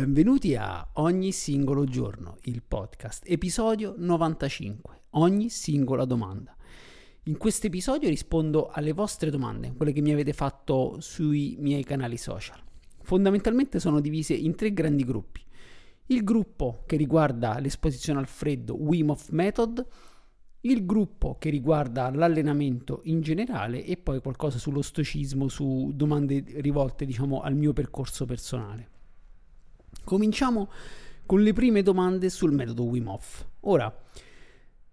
Benvenuti a Ogni singolo giorno, il podcast, episodio 95, ogni singola domanda. In questo episodio rispondo alle vostre domande, quelle che mi avete fatto sui miei canali social fondamentalmente sono divise in tre grandi gruppi. Il gruppo che riguarda l'esposizione al freddo Wim Hof Method, il gruppo che riguarda l'allenamento in generale e poi qualcosa sullo stoicismo, su domande rivolte diciamo al mio percorso personale. Cominciamo con le prime domande sul metodo Wim Hof. Ora,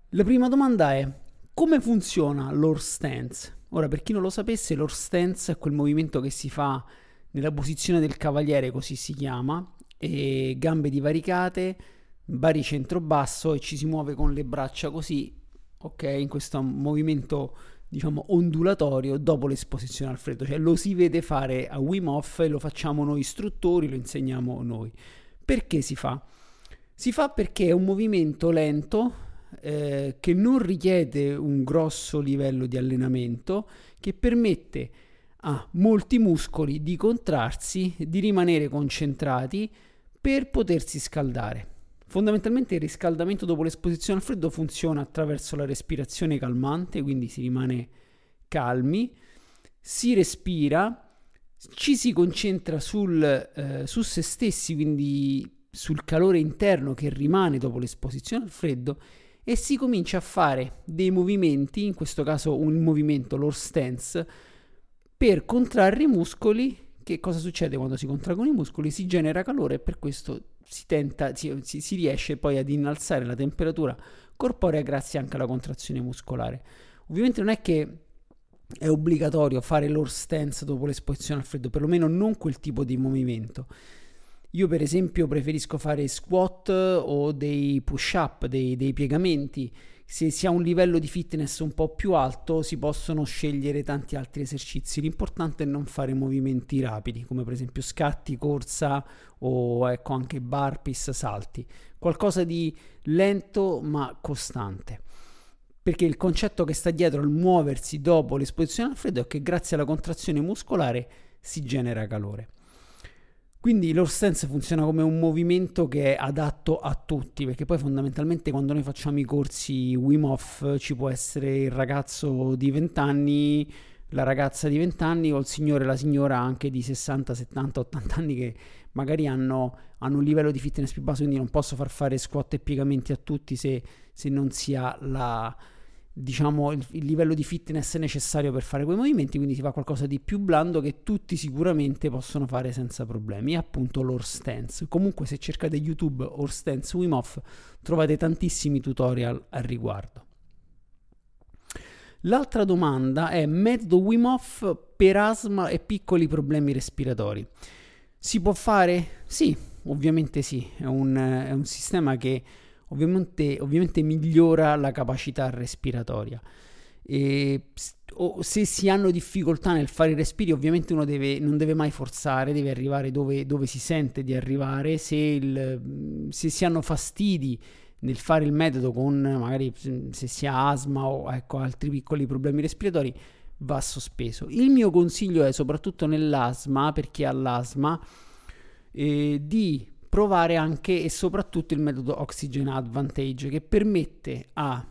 la prima domanda è come funziona l'Or Stance? Ora, per chi non lo sapesse, l'Or Stance è quel movimento che si fa nella posizione del cavaliere, così si chiama, e gambe divaricate, baricentro basso e ci si muove con le braccia così, ok, in questo movimento diciamo ondulatorio dopo l'esposizione al freddo, cioè lo si vede fare a Wim Hof e lo facciamo noi istruttori, lo insegniamo noi. Perché si fa? Si fa perché è un movimento lento eh, che non richiede un grosso livello di allenamento, che permette a molti muscoli di contrarsi, di rimanere concentrati per potersi scaldare. Fondamentalmente il riscaldamento dopo l'esposizione al freddo funziona attraverso la respirazione calmante, quindi si rimane calmi, si respira, ci si concentra sul, eh, su se stessi, quindi sul calore interno che rimane dopo l'esposizione al freddo e si comincia a fare dei movimenti, in questo caso un movimento, l'or stance, per contrarre i muscoli. Che cosa succede quando si contraggono i muscoli? Si genera calore e per questo si, tenta, si, si, riesce poi ad innalzare la temperatura corporea grazie anche alla contrazione muscolare. Ovviamente non è che è obbligatorio fare l'horse stance dopo l'esposizione al freddo, perlomeno non quel tipo di movimento. Io per esempio preferisco fare squat o dei push up, dei, dei piegamenti se si ha un livello di fitness un po' più alto si possono scegliere tanti altri esercizi. L'importante è non fare movimenti rapidi, come per esempio scatti, corsa o ecco anche burpees, salti. Qualcosa di lento ma costante. Perché il concetto che sta dietro al muoversi dopo l'esposizione al freddo è che grazie alla contrazione muscolare si genera calore. Quindi l'Horse Stance funziona come un movimento che è adatto a tutti, perché poi fondamentalmente quando noi facciamo i corsi Wim Hof ci può essere il ragazzo di 20 anni, la ragazza di 20 anni o il signore e la signora anche di 60, 70, 80 anni che magari hanno, hanno un livello di fitness più basso, quindi non posso far fare squat e piegamenti a tutti se, se non si ha la diciamo, il, il, livello di fitness necessario per fare quei movimenti, quindi si fa qualcosa di più blando che tutti sicuramente possono fare senza problemi, è appunto l'horse stance. Comunque se cercate YouTube horse stance Wim Hof trovate tantissimi tutorial al riguardo. L'altra domanda è metodo Wim Hof per asma e piccoli problemi respiratori. Si può fare? Sì, ovviamente sì, è un, è un sistema che ovviamente, ovviamente migliora la capacità respiratoria. E se si hanno difficoltà nel fare i respiri, ovviamente uno deve, non deve mai forzare, deve arrivare dove, dove si sente di arrivare. Se, il, se, si hanno fastidi nel fare il metodo con magari se si ha asma o ecco, altri piccoli problemi respiratori, va sospeso. Il mio consiglio è soprattutto nell'asma, per chi ha l'asma, eh, di provare anche e soprattutto il metodo Oxygen Advantage che permette a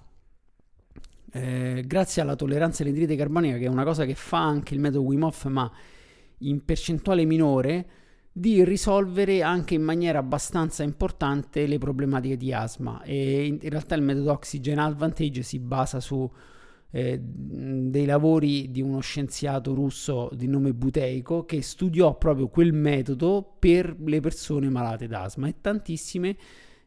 eh, grazie alla tolleranza all'idride carbonica che è una cosa che fa anche il metodo Wim Hof ma in percentuale minore di risolvere anche in maniera abbastanza importante le problematiche di asma. E in realtà il metodo Oxygen Advantage si basa su eh, dei lavori di uno scienziato russo di nome Buteico che studiò proprio quel metodo per le persone malate d'asma e tantissime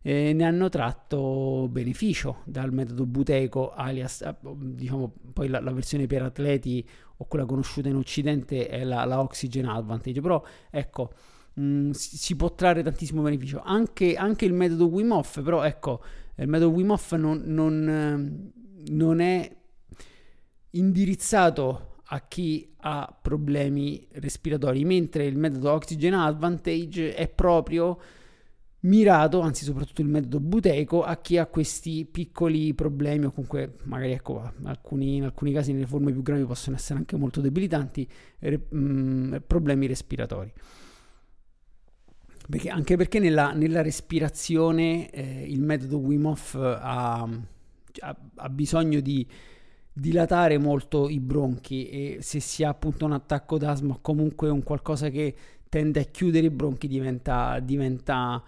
eh, ne hanno tratto beneficio dal metodo Buteico alias eh, diciamo poi la, la, versione per atleti o quella conosciuta in Occidente è la, la Oxygen Advantage, però ecco, mh, mm, si può trarre tantissimo beneficio. Anche, anche, il metodo Wim Hof, però ecco, il metodo Wim Hof non, non, non è indirizzato a chi ha problemi respiratori, mentre il metodo Oxygen Advantage è proprio mirato, anzi soprattutto il metodo buteico, a chi ha questi piccoli problemi o comunque magari ecco, alcuni, in alcuni casi nelle forme più gravi possono essere anche molto debilitanti, re, mh, mm, problemi respiratori. Perché, anche perché nella, nella respirazione eh, il metodo Wim Hof ha, ha, ha bisogno di dilatare molto i bronchi e se si ha appunto un attacco d'asma o comunque un qualcosa che tende a chiudere i bronchi diventa, diventa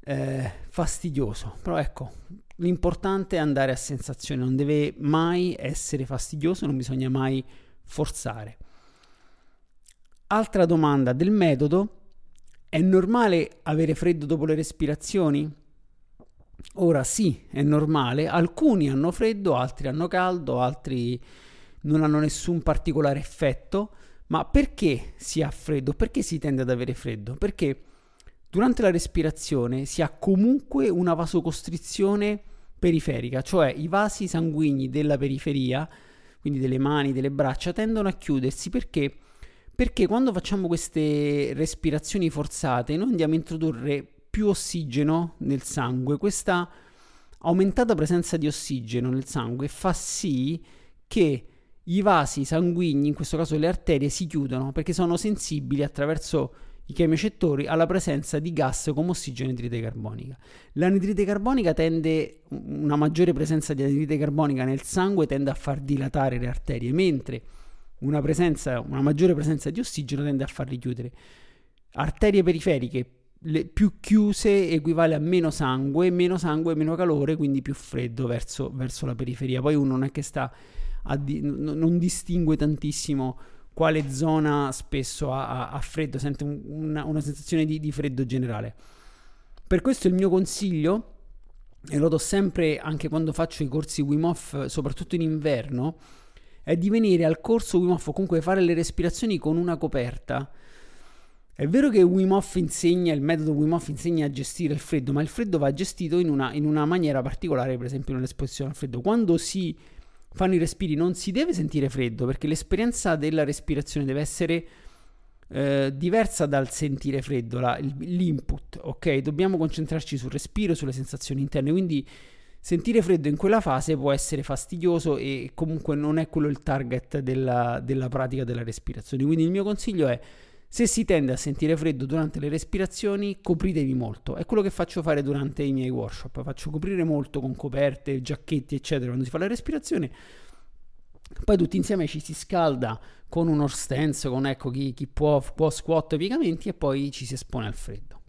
eh, fastidioso. Però ecco, l'importante è andare a sensazione, non deve mai essere fastidioso, non bisogna mai forzare. Altra domanda del metodo, è normale avere freddo dopo le respirazioni? Ora sì, è normale, alcuni hanno freddo, altri hanno caldo, altri non hanno nessun particolare effetto, ma perché si ha freddo? Perché si tende ad avere freddo? Perché durante la respirazione si ha comunque una vasocostrizione periferica, cioè i vasi sanguigni della periferia, quindi delle mani, delle braccia, tendono a chiudersi perché? Perché quando facciamo queste respirazioni forzate noi andiamo a introdurre più ossigeno nel sangue. Questa aumentata presenza di ossigeno nel sangue fa sì che i vasi sanguigni, in questo caso le arterie, si chiudono perché sono sensibili attraverso i chemiocettori alla presenza di gas come ossigeno e anidride carbonica. L'anidride carbonica tende, una maggiore presenza di anidride carbonica nel sangue tende a far dilatare le arterie, mentre una, presenza, una maggiore presenza di ossigeno tende a farli chiudere. Arterie periferiche più chiuse equivale a meno sangue, meno sangue, meno calore, quindi più freddo verso, verso la periferia. Poi uno non è che sta a di, non distingue tantissimo quale zona spesso ha, ha freddo, sente un, una, una, sensazione di, di freddo generale. Per questo il mio consiglio, e lo do sempre anche quando faccio i corsi Wim Hof, soprattutto in inverno, è di venire al corso Wim Hof comunque fare le respirazioni con una coperta. È vero che Wim Hof insegna, il metodo Wim Hof insegna a gestire il freddo, ma il freddo va gestito in una, in una maniera particolare, per esempio nell'esposizione al freddo. Quando si fanno i respiri non si deve sentire freddo perché l'esperienza della respirazione deve essere eh, diversa dal sentire freddo, la, l'input, ok? Dobbiamo concentrarci sul respiro, sulle sensazioni interne, quindi sentire freddo in quella fase può essere fastidioso e comunque non è quello il target della, della pratica della respirazione. Quindi il mio consiglio è se si tende a sentire freddo durante le respirazioni, copritevi molto. È quello che faccio fare durante i miei workshop. Faccio coprire molto con coperte, giacchetti, eccetera, quando si fa la respirazione. Poi tutti insieme ci si scalda con un orstenso, con ecco chi, chi può, può squat piegamenti e poi ci si espone al freddo.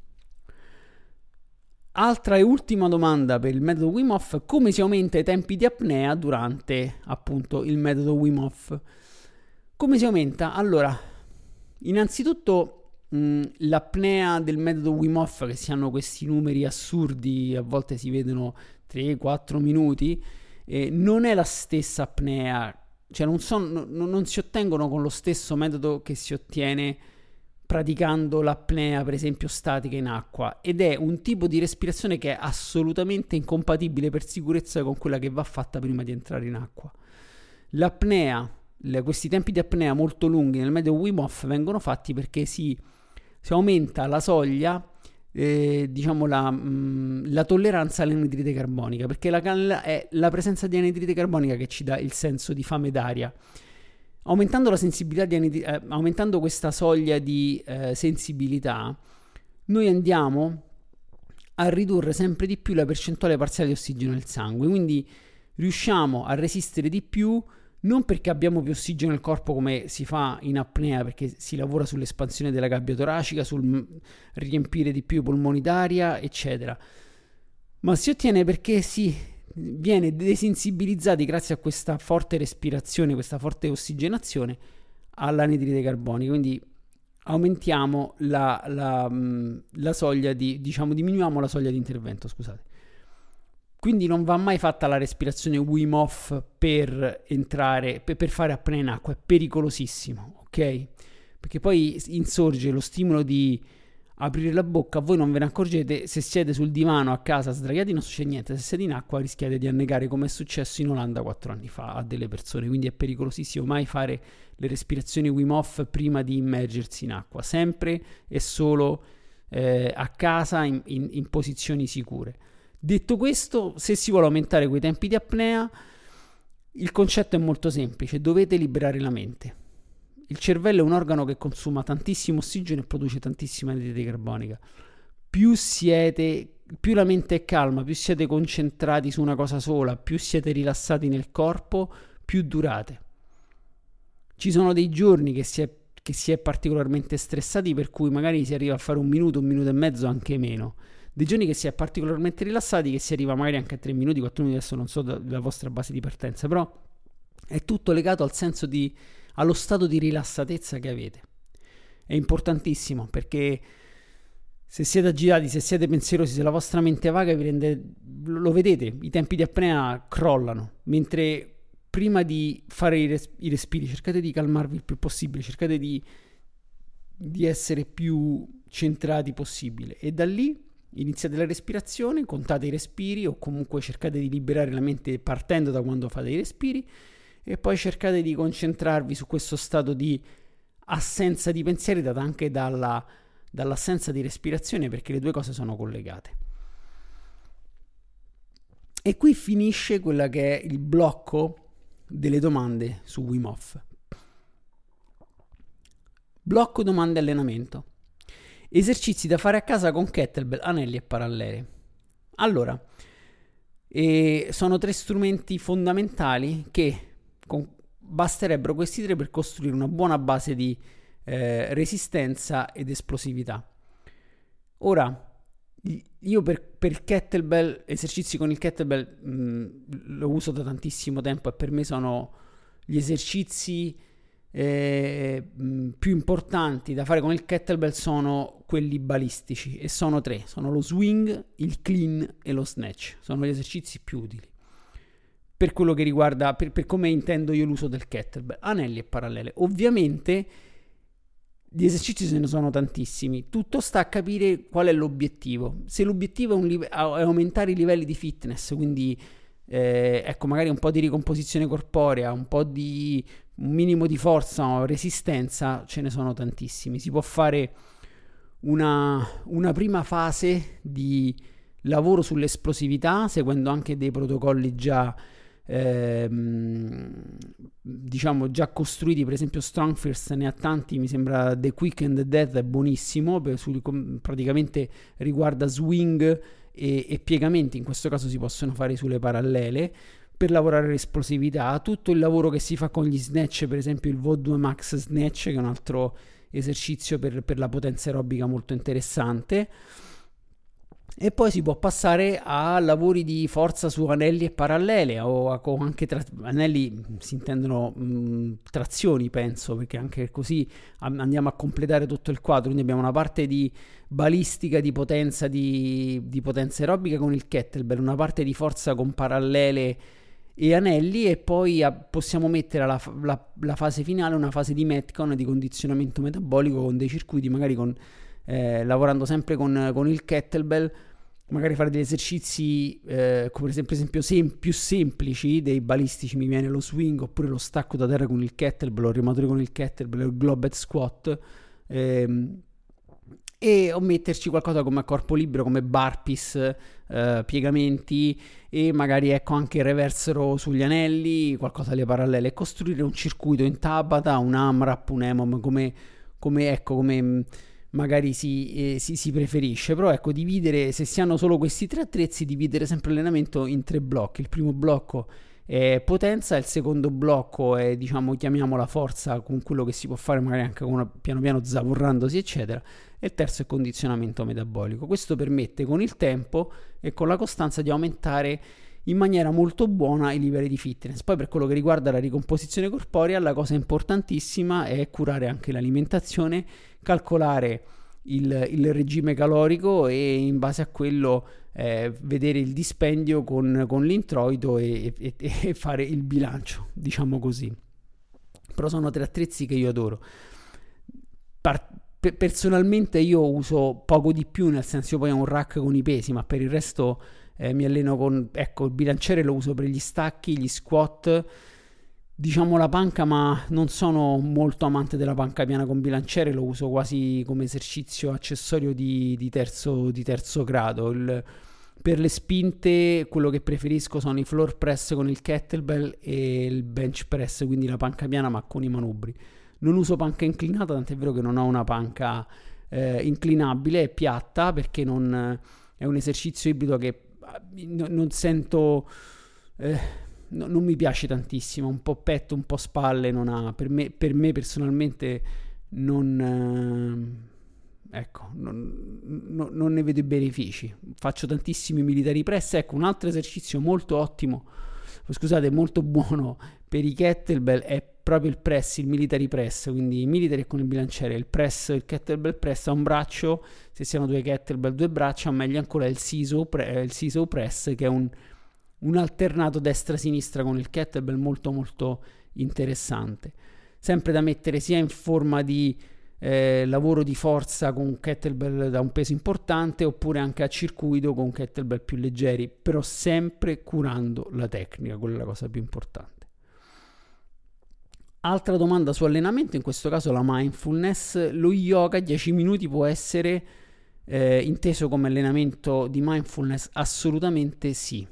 Altra e ultima domanda per il metodo Wim Hof, come si aumenta i tempi di apnea durante appunto il metodo Wim Hof? Come si aumenta? Allora, Innanzitutto mh, l'apnea del metodo Wim Hof, che si hanno questi numeri assurdi, a volte si vedono 3-4 minuti, eh, non è la stessa apnea, cioè non, so, no, non si ottengono con lo stesso metodo che si ottiene praticando l'apnea, per esempio, statica in acqua ed è un tipo di respirazione che è assolutamente incompatibile per sicurezza con quella che va fatta prima di entrare in acqua. L'apnea le, questi tempi di apnea molto lunghi nel medio Wim Hof vengono fatti perché si, si aumenta la soglia, eh, diciamo la, mh, mm, la, tolleranza all'anidride carbonica, perché la, è la presenza di anidride carbonica che ci dà il senso di fame d'aria. Aumentando, la anidride, eh, aumentando questa soglia di eh, sensibilità, noi andiamo a ridurre sempre di più la percentuale parziale di ossigeno nel sangue, quindi riusciamo a resistere di più non perché abbiamo più ossigeno nel corpo come si fa in apnea, perché si lavora sull'espansione della gabbia toracica, sul riempire di più i polmoni d'aria, eccetera, ma si ottiene perché si viene desensibilizzati grazie a questa forte respirazione, questa forte ossigenazione all'anidride carbonica, quindi aumentiamo la, la, la soglia di, diciamo, diminuiamo la soglia di intervento, scusate. Quindi non va mai fatta la respirazione Wim Hof per entrare, per, per fare apnea in acqua, è pericolosissimo, ok? Perché poi insorge lo stimolo di aprire la bocca, voi non ve ne accorgete, se siete sul divano a casa sdraiati non succede niente, se siete in acqua rischiate di annegare come è successo in Olanda quattro anni fa a delle persone, quindi è pericolosissimo mai fare le respirazioni Wim Hof prima di immergersi in acqua, sempre e solo eh, a casa in, in, in posizioni sicure. Detto questo, se si vuole aumentare quei tempi di apnea, il concetto è molto semplice, dovete liberare la mente. Il cervello è un organo che consuma tantissimo ossigeno e produce tantissima anidride carbonica. Più siete, più la mente è calma, più siete concentrati su una cosa sola, più siete rilassati nel corpo, più durate. Ci sono dei giorni che si è, che si è particolarmente stressati, per cui magari si arriva a fare un minuto, un minuto e mezzo, anche meno dei giorni che si è particolarmente rilassati, che si arriva magari anche a 3 minuti, 4 minuti, adesso non so la vostra base di partenza, però è tutto legato al senso di, allo stato di rilassatezza che avete. È importantissimo perché se siete agitati, se siete pensierosi, se la vostra mente è vaga, vi rende, lo vedete, i tempi di apnea crollano, mentre prima di fare i, res- i respiri cercate di calmarvi il più possibile, cercate di, di essere più centrati possibile e da lì iniziate la respirazione, contate i respiri o comunque cercate di liberare la mente partendo da quando fate i respiri e poi cercate di concentrarvi su questo stato di assenza di pensieri data anche dalla, dall'assenza di respirazione perché le due cose sono collegate. E qui finisce quella che è il blocco delle domande su Wim Hof. Blocco domande allenamento. Esercizi da fare a casa con kettlebell, anelli e parallele. Allora, e sono tre strumenti fondamentali che con, basterebbero questi tre per costruire una buona base di eh, resistenza ed esplosività. Ora, io per, per kettlebell, esercizi con il kettlebell mh, lo uso da tantissimo tempo e per me sono gli esercizi eh, più importanti da fare con il kettlebell sono quelli balistici e sono tre, sono lo swing, il clean e lo snatch, sono gli esercizi più utili. Per quello che riguarda, per, per come intendo io l'uso del kettlebell, anelli e parallele. Ovviamente gli esercizi ce ne sono tantissimi, tutto sta a capire qual è l'obiettivo. Se l'obiettivo è, live- è aumentare i livelli di fitness, quindi eh, ecco magari un po' di ricomposizione corporea, un po' di un minimo di forza o resistenza, ce ne sono tantissimi. Si può fare una, una prima fase di lavoro sull'esplosività, seguendo anche dei protocolli già ehm, diciamo già costruiti, per esempio Strong First ne ha tanti, mi sembra The Quick and the Death è buonissimo, per, su, praticamente riguarda swing e, e piegamenti, in questo caso si possono fare sulle parallele per lavorare l'esplosività, tutto il lavoro che si fa con gli snatch, per esempio il VO2 Max Snatch, che è un altro esercizio per, per la potenza aerobica molto interessante. E poi si può passare a lavori di forza su anelli e parallele o a, anche tra, anelli si intendono mh, trazioni penso perché anche così andiamo a completare tutto il quadro quindi abbiamo una parte di balistica di potenza di, di potenza aerobica con il kettlebell una parte di forza con parallele e anelli e poi a, possiamo mettere alla la, la fase finale una fase di Metcon di condizionamento metabolico con dei circuiti magari con, eh, lavorando sempre con, con, il kettlebell magari fare degli esercizi eh, come per esempio sem- più semplici dei balistici mi viene lo swing oppure lo stacco da terra con il kettlebell o il rimatore con il kettlebell o il globet squat ehm, e o metterci qualcosa come corpo libero come barpis, eh, piegamenti e magari ecco anche reverse row sugli anelli, qualcosa alle parallele, costruire un circuito in Tabata, un AMRAP, un EMOM come, come, ecco, come mm, magari si, eh, si, si, preferisce, però ecco dividere, se si hanno solo questi tre attrezzi, dividere sempre l'allenamento in tre blocchi, il primo blocco è potenza, il secondo blocco è diciamo chiamiamola forza con quello che si può fare magari anche una, piano piano zavorrandosi eccetera e il terzo è condizionamento metabolico. Questo permette con il tempo e con la costanza di aumentare in maniera molto buona i livelli di fitness. Poi per quello che riguarda la ricomposizione corporea, la cosa importantissima è curare anche l'alimentazione, calcolare il, il regime calorico e in base a quello eh, vedere il dispendio con, con l'introito e, e, e, fare il bilancio, diciamo così. Però sono tre attrezzi che io adoro. Par- personalmente io uso poco di più, nel senso io poi ho un rack con i pesi, ma per il resto eh, mi alleno con, ecco, il bilanciere lo uso per gli stacchi, gli squat, diciamo la panca, ma non sono molto amante della panca piana con bilanciere, lo uso quasi come esercizio accessorio di, di, terzo, di terzo, grado. Il, per le spinte quello che preferisco sono i floor press con il kettlebell e il bench press, quindi la panca piana ma con i manubri. Non uso panca inclinata, tant'è vero che non ho una panca eh, inclinabile, è piatta perché non, è un esercizio ibrido che no, non sento... Eh, no, non mi piace tantissimo, un po' petto, un po' spalle, non ha, per, me, per me personalmente non... Eh, ecco, non, non, non, ne vedo i benefici. Faccio tantissimi militari press. Ecco, un altro esercizio molto ottimo, scusate, molto buono per i kettlebell è proprio il press, il military press, quindi il military con il bilanciere, il press, il kettlebell press a un braccio, se siano due kettlebell, due braccia, meglio ancora il siso, pre, il siso press che è un un alternato destra-sinistra con il kettlebell molto molto interessante. Sempre da mettere sia in forma di eh, lavoro di forza con kettlebell da un peso importante oppure anche a circuito con kettlebell più leggeri, però sempre curando la tecnica, quella è la cosa più importante. Altra domanda su allenamento, in questo caso la mindfulness, lo yoga 10 minuti può essere eh, inteso come allenamento di mindfulness? Assolutamente sì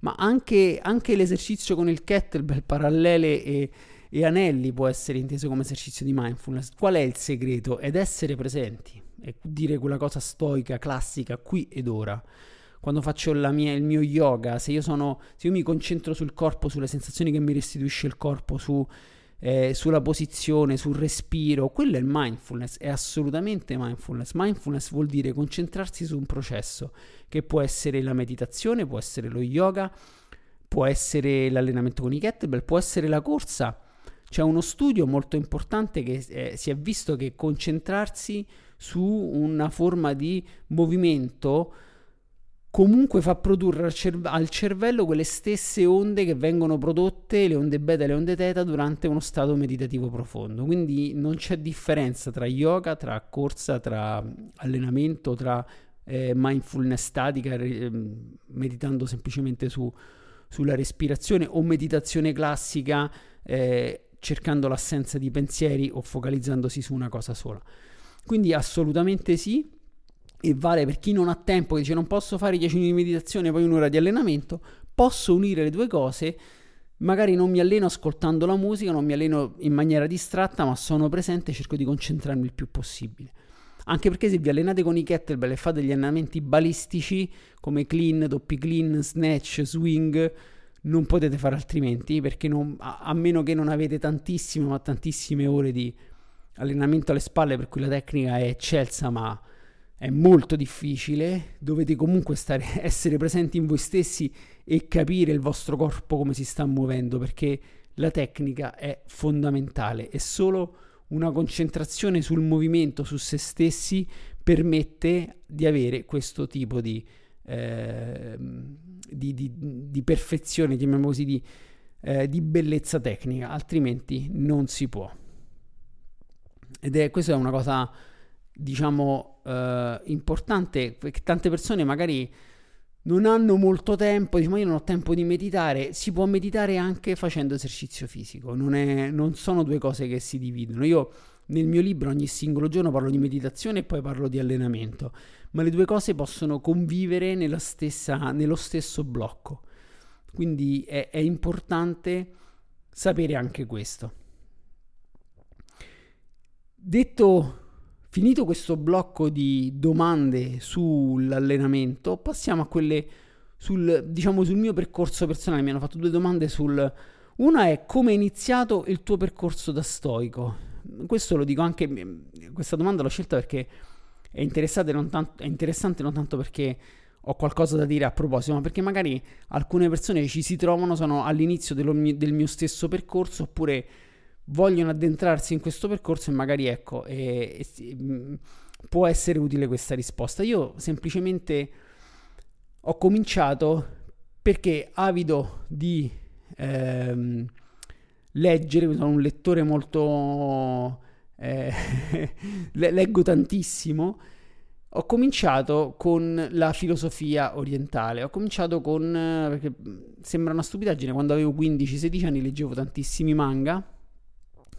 ma anche, anche l'esercizio con il kettlebell, parallele e, e anelli può essere inteso come esercizio di mindfulness. Qual è il segreto? Ed essere presenti e dire quella cosa stoica, classica, qui ed ora. Quando faccio mia, il mio yoga, se io, sono, se io mi concentro sul corpo, sulle sensazioni che mi restituisce il corpo, su eh, sulla posizione, sul respiro, quello è il mindfulness, è assolutamente mindfulness. Mindfulness vuol dire concentrarsi su un processo che può essere la meditazione, può essere lo yoga, può essere l'allenamento con i kettlebell, può essere la corsa. C'è uno studio molto importante che eh, si è visto che concentrarsi su una forma di movimento comunque fa produrre al, cerve- al, cervello quelle stesse onde che vengono prodotte, le onde beta e le onde teta, durante uno stato meditativo profondo. Quindi non c'è differenza tra yoga, tra corsa, tra allenamento, tra eh, mindfulness statica, eh, meditando semplicemente su, sulla respirazione o meditazione classica, eh, cercando l'assenza di pensieri o focalizzandosi su una cosa sola. Quindi assolutamente sì, e vale per chi non ha tempo, che dice non posso fare 10 minuti di meditazione e poi un'ora di allenamento, posso unire le due cose, magari non mi alleno ascoltando la musica, non mi alleno in maniera distratta, ma sono presente e cerco di concentrarmi il più possibile. Anche perché se vi allenate con i kettlebell e fate degli allenamenti balistici come clean, doppi clean, snatch, swing, non potete fare altrimenti perché non, a, a meno che non avete tantissime ma tantissime ore di allenamento alle spalle per cui la tecnica è eccelsa ma è molto difficile, dovete comunque stare, essere presenti in voi stessi e capire il vostro corpo come si sta muovendo perché la tecnica è fondamentale e solo una concentrazione sul movimento, su se stessi, permette di avere questo tipo di, eh, di, di, di perfezione, chiamiamo così, eh, di bellezza tecnica, altrimenti non si può. Ed è questa è una cosa diciamo, eh, importante perché tante persone magari non hanno molto tempo, diciamo io non ho tempo di meditare, si può meditare anche facendo esercizio fisico, non, è, non sono due cose che si dividono. Io nel mio libro ogni singolo giorno parlo di meditazione e poi parlo di allenamento, ma le due cose possono convivere stessa, nello stesso blocco. Quindi è, è importante sapere anche questo. Detto Finito questo blocco di domande sull'allenamento, passiamo a quelle sul, diciamo, sul mio percorso personale. Mi hanno fatto due domande sul... Una è come è iniziato il tuo percorso da stoico? Questo lo dico anche, questa domanda l'ho scelta perché è interessante non tanto, interessante non tanto perché ho qualcosa da dire a proposito, ma perché magari alcune persone ci si trovano, sono all'inizio dello, del mio stesso percorso oppure vogliono addentrarsi in questo percorso e magari ecco, e, e, mm, può essere utile questa risposta. Io semplicemente ho cominciato perché avido di ehm, leggere, sono un lettore molto... Eh, leggo tantissimo. Ho cominciato con la filosofia orientale, ho cominciato con, perché sembra una stupidaggine, quando avevo 15-16 anni leggevo tantissimi manga,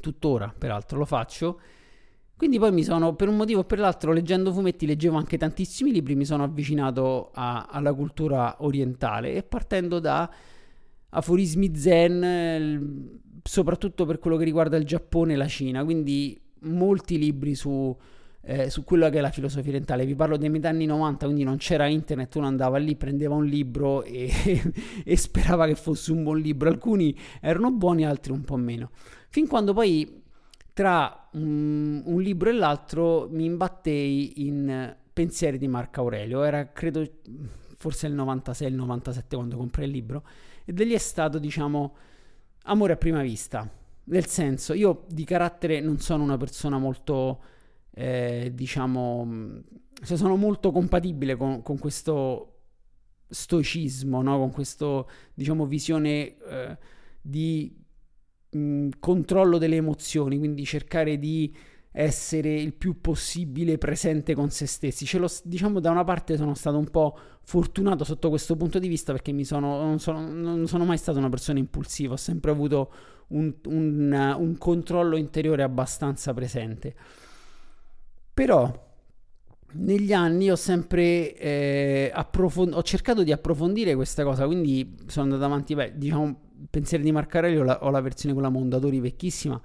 tuttora peraltro lo faccio, quindi poi mi sono, per un motivo o per l'altro, leggendo fumetti, leggevo anche tantissimi libri, mi sono avvicinato a, alla cultura orientale e partendo da aforismi zen, soprattutto per quello che riguarda il Giappone e la Cina, quindi molti libri su, eh, su quello che è la filosofia orientale. Vi parlo dei metà anni 90, quindi non c'era internet, uno andava lì, prendeva un libro e, e sperava che fosse un buon libro. Alcuni erano buoni, altri un po' meno. Fin quando poi tra un, un libro e l'altro mi imbattei in Pensieri di Marco Aurelio. Era credo forse il 96, il 97 quando comprai il libro. E da lì è stato, diciamo, amore a prima vista. Nel senso, io di carattere non sono una persona molto, eh, diciamo, cioè sono molto compatibile con, con questo stoicismo, no? con questa, diciamo, visione eh, di mh, controllo delle emozioni, quindi cercare di essere il più possibile presente con se stessi. Ce l'ho, diciamo, da una parte sono stato un po' fortunato sotto questo punto di vista perché sono, non, sono, non sono mai stata una persona impulsiva, ho sempre avuto un, un, un controllo interiore abbastanza presente. Però negli anni ho sempre eh, approfond- ho cercato di approfondire questa cosa, quindi sono andato avanti, beh, diciamo, pensieri di Marcarelli ho la, ho la versione con la Mondadori vecchissima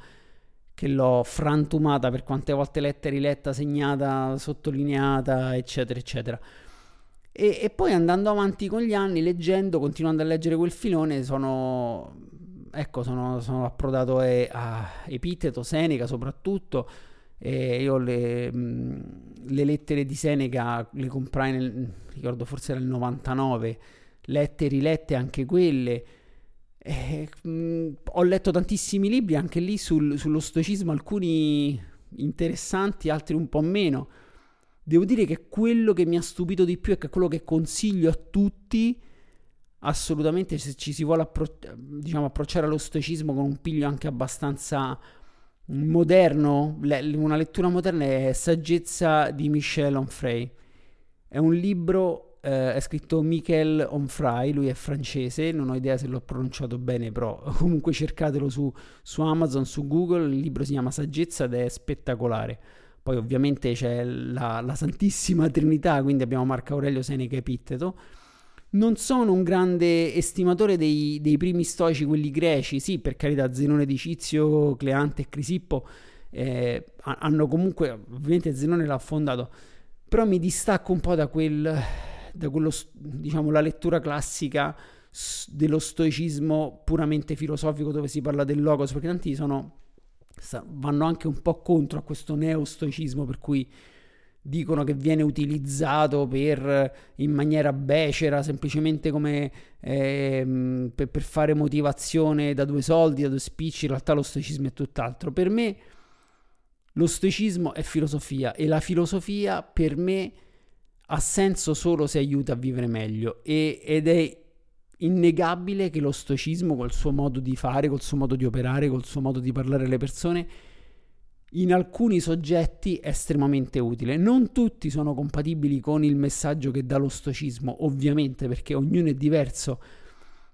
che l'ho frantumata per quante volte letta, riletta, segnata, sottolineata, eccetera, eccetera. E, e, poi andando avanti con gli anni, leggendo, continuando a leggere quel filone, sono, ecco, sono, sono approdato a, a Epiteto, Seneca soprattutto. E io le, le, lettere di Seneca le comprai nel, ricordo forse nel 99, lette e rilette anche quelle eh, mh, mm, ho letto tantissimi libri anche lì sul, sullo stoicismo, alcuni interessanti, altri un po' meno. Devo dire che quello che mi ha stupito di più è che quello che consiglio a tutti, assolutamente se ci si vuole appro- diciamo, approcciare allo stoicismo con un piglio anche abbastanza moderno, una lettura moderna è Saggezza di Michel Onfray. È un libro eh, è scritto Michael Onfray, lui è francese, non ho idea se l'ho pronunciato bene, però comunque cercatelo su, su Amazon, su Google, il libro si chiama Saggezza ed è spettacolare. Poi ovviamente c'è la, la Santissima Trinità, quindi abbiamo Marco Aurelio Seneca Epitteto. Non sono un grande estimatore dei, dei, primi stoici, quelli greci, sì, per carità, Zenone di Cizio, Cleante e Crisippo eh, hanno comunque, ovviamente Zenone l'ha fondato, però mi distacco un po' da quel, da quello, diciamo, la lettura classica dello stoicismo puramente filosofico dove si parla del logos, perché tanti sono, vanno anche un po' contro a questo neo-stoicismo per cui dicono che viene utilizzato per, in maniera becera, semplicemente come eh, per, per, fare motivazione da due soldi, da due spicci, in realtà lo stoicismo è tutt'altro. Per me lo stoicismo è filosofia e la filosofia per me ha senso solo se aiuta a vivere meglio e, ed è innegabile che lo stoicismo col suo modo di fare, col suo modo di operare, col suo modo di parlare alle persone in alcuni soggetti è estremamente utile. Non tutti sono compatibili con il messaggio che dà lo stoicismo, ovviamente, perché ognuno è diverso,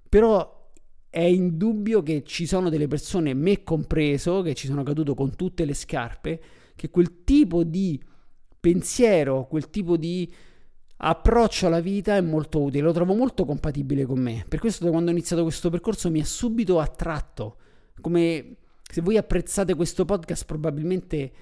però è indubbio che ci sono delle persone, me compreso, che ci sono caduto con tutte le scarpe, che quel tipo di pensiero, quel tipo di approccio alla vita è molto utile, lo trovo molto compatibile con me. Per questo da quando ho iniziato questo percorso mi ha subito attratto. Come se voi apprezzate questo podcast probabilmente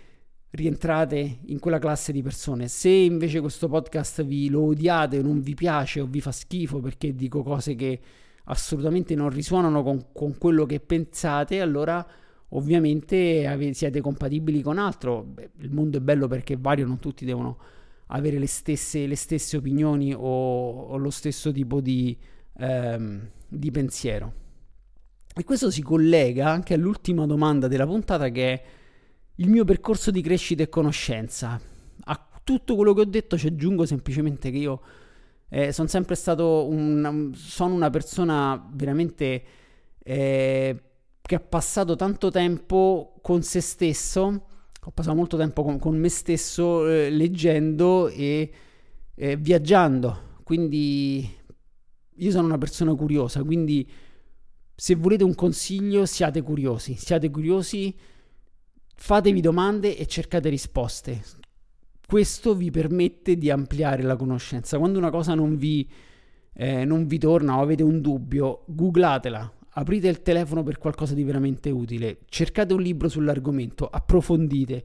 rientrate in quella classe di persone. Se invece questo podcast vi lo odiate, non vi piace o vi fa schifo perché dico cose che assolutamente non risuonano con, con quello che pensate, allora ovviamente ave- siete compatibili con altro. Beh, il mondo è bello perché vario, non tutti devono avere le stesse, le stesse opinioni o, o, lo stesso tipo di, ehm, di pensiero. E questo si collega anche all'ultima domanda della puntata che è il mio percorso di crescita e conoscenza. A tutto quello che ho detto ci aggiungo semplicemente che io eh, sono sempre stato un, sono una persona veramente eh, che ha passato tanto tempo con se stesso, ho passato molto tempo con, con me stesso eh, leggendo e eh, viaggiando, quindi io sono una persona curiosa, quindi se volete un consiglio siate curiosi, siate curiosi, fatevi domande e cercate risposte. Questo vi permette di ampliare la conoscenza. Quando una cosa non vi, eh, non vi torna o avete un dubbio, googlatela, aprite il telefono per qualcosa di veramente utile, cercate un libro sull'argomento, approfondite,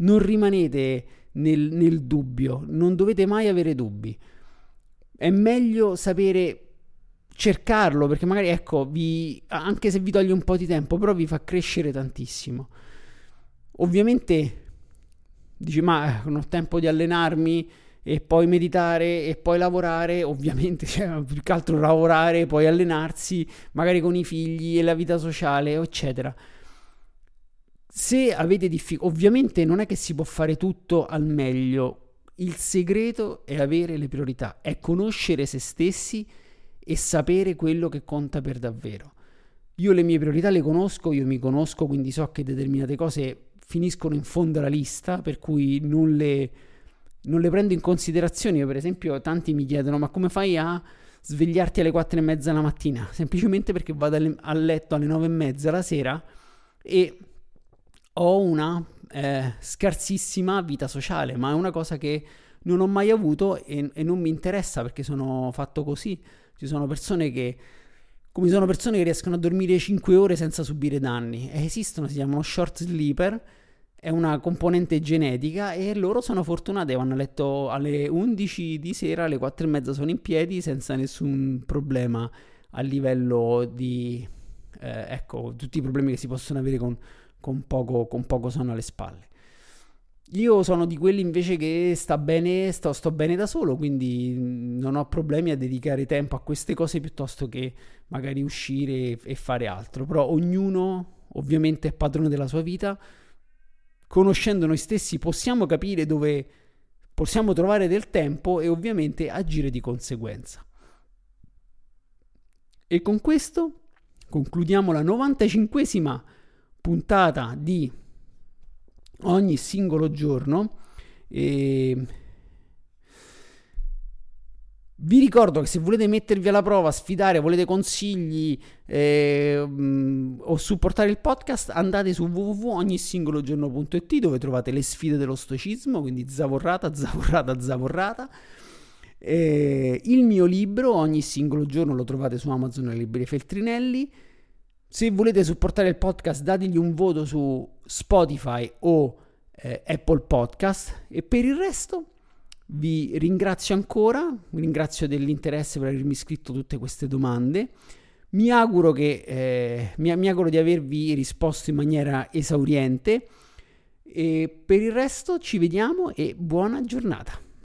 non rimanete nel, nel dubbio, non dovete mai avere dubbi. È meglio sapere cercarlo perché magari ecco vi, anche se vi toglie un po' di tempo però vi fa crescere tantissimo ovviamente dici ma eh, non ho tempo di allenarmi e poi meditare e poi lavorare, ovviamente, cioè, più che altro lavorare, poi allenarsi, magari con i figli e la vita sociale, eccetera. Se avete difficoltà, ovviamente non è che si può fare tutto al meglio, il segreto è avere le priorità, è conoscere se stessi e sapere quello che conta per davvero. Io le mie priorità le conosco, io mi conosco, quindi so che determinate cose finiscono in fondo alla lista, per cui non le, non le prendo in considerazione. Io, per esempio, tanti mi chiedono: ma come fai a svegliarti alle quattro e mezza la mattina? Semplicemente perché vado a letto alle nove e mezza la sera e ho una eh, scarsissima vita sociale, ma è una cosa che non ho mai avuto e, e, non mi interessa perché sono fatto così. Ci sono persone che, come sono persone che riescono a dormire 5 ore senza subire danni, esistono, si chiamano short sleeper è una componente genetica e loro sono fortunati, vanno a letto alle 11 di sera, alle 4 e mezza sono in piedi senza nessun problema a livello di, eh, ecco, tutti i problemi che si possono avere con, con, poco, con poco sonno alle spalle. Io sono di quelli invece che sta bene, sto, sto, bene da solo, quindi non ho problemi a dedicare tempo a queste cose piuttosto che magari uscire e fare altro. Però ognuno ovviamente è padrone della sua vita conoscendo noi stessi possiamo capire dove possiamo trovare del tempo e ovviamente agire di conseguenza. E con questo concludiamo la 95esima puntata di ogni singolo giorno. E vi ricordo che se volete mettervi alla prova, sfidare, volete consigli eh, o supportare il podcast, andate su www.ognisingologiorno.it dove trovate le sfide dello stoicismo, quindi zavorrata, zavorrata, zavorrata. Eh, il mio libro, ogni singolo giorno, lo trovate su Amazon e Libri Feltrinelli. Se volete supportare il podcast, dategli un voto su Spotify o eh, Apple Podcast. E per il resto vi ringrazio ancora, vi ringrazio dell'interesse per avermi scritto tutte queste domande. Mi auguro, che, eh, mi, mi auguro di avervi risposto in maniera esauriente. E per il resto ci vediamo e buona giornata.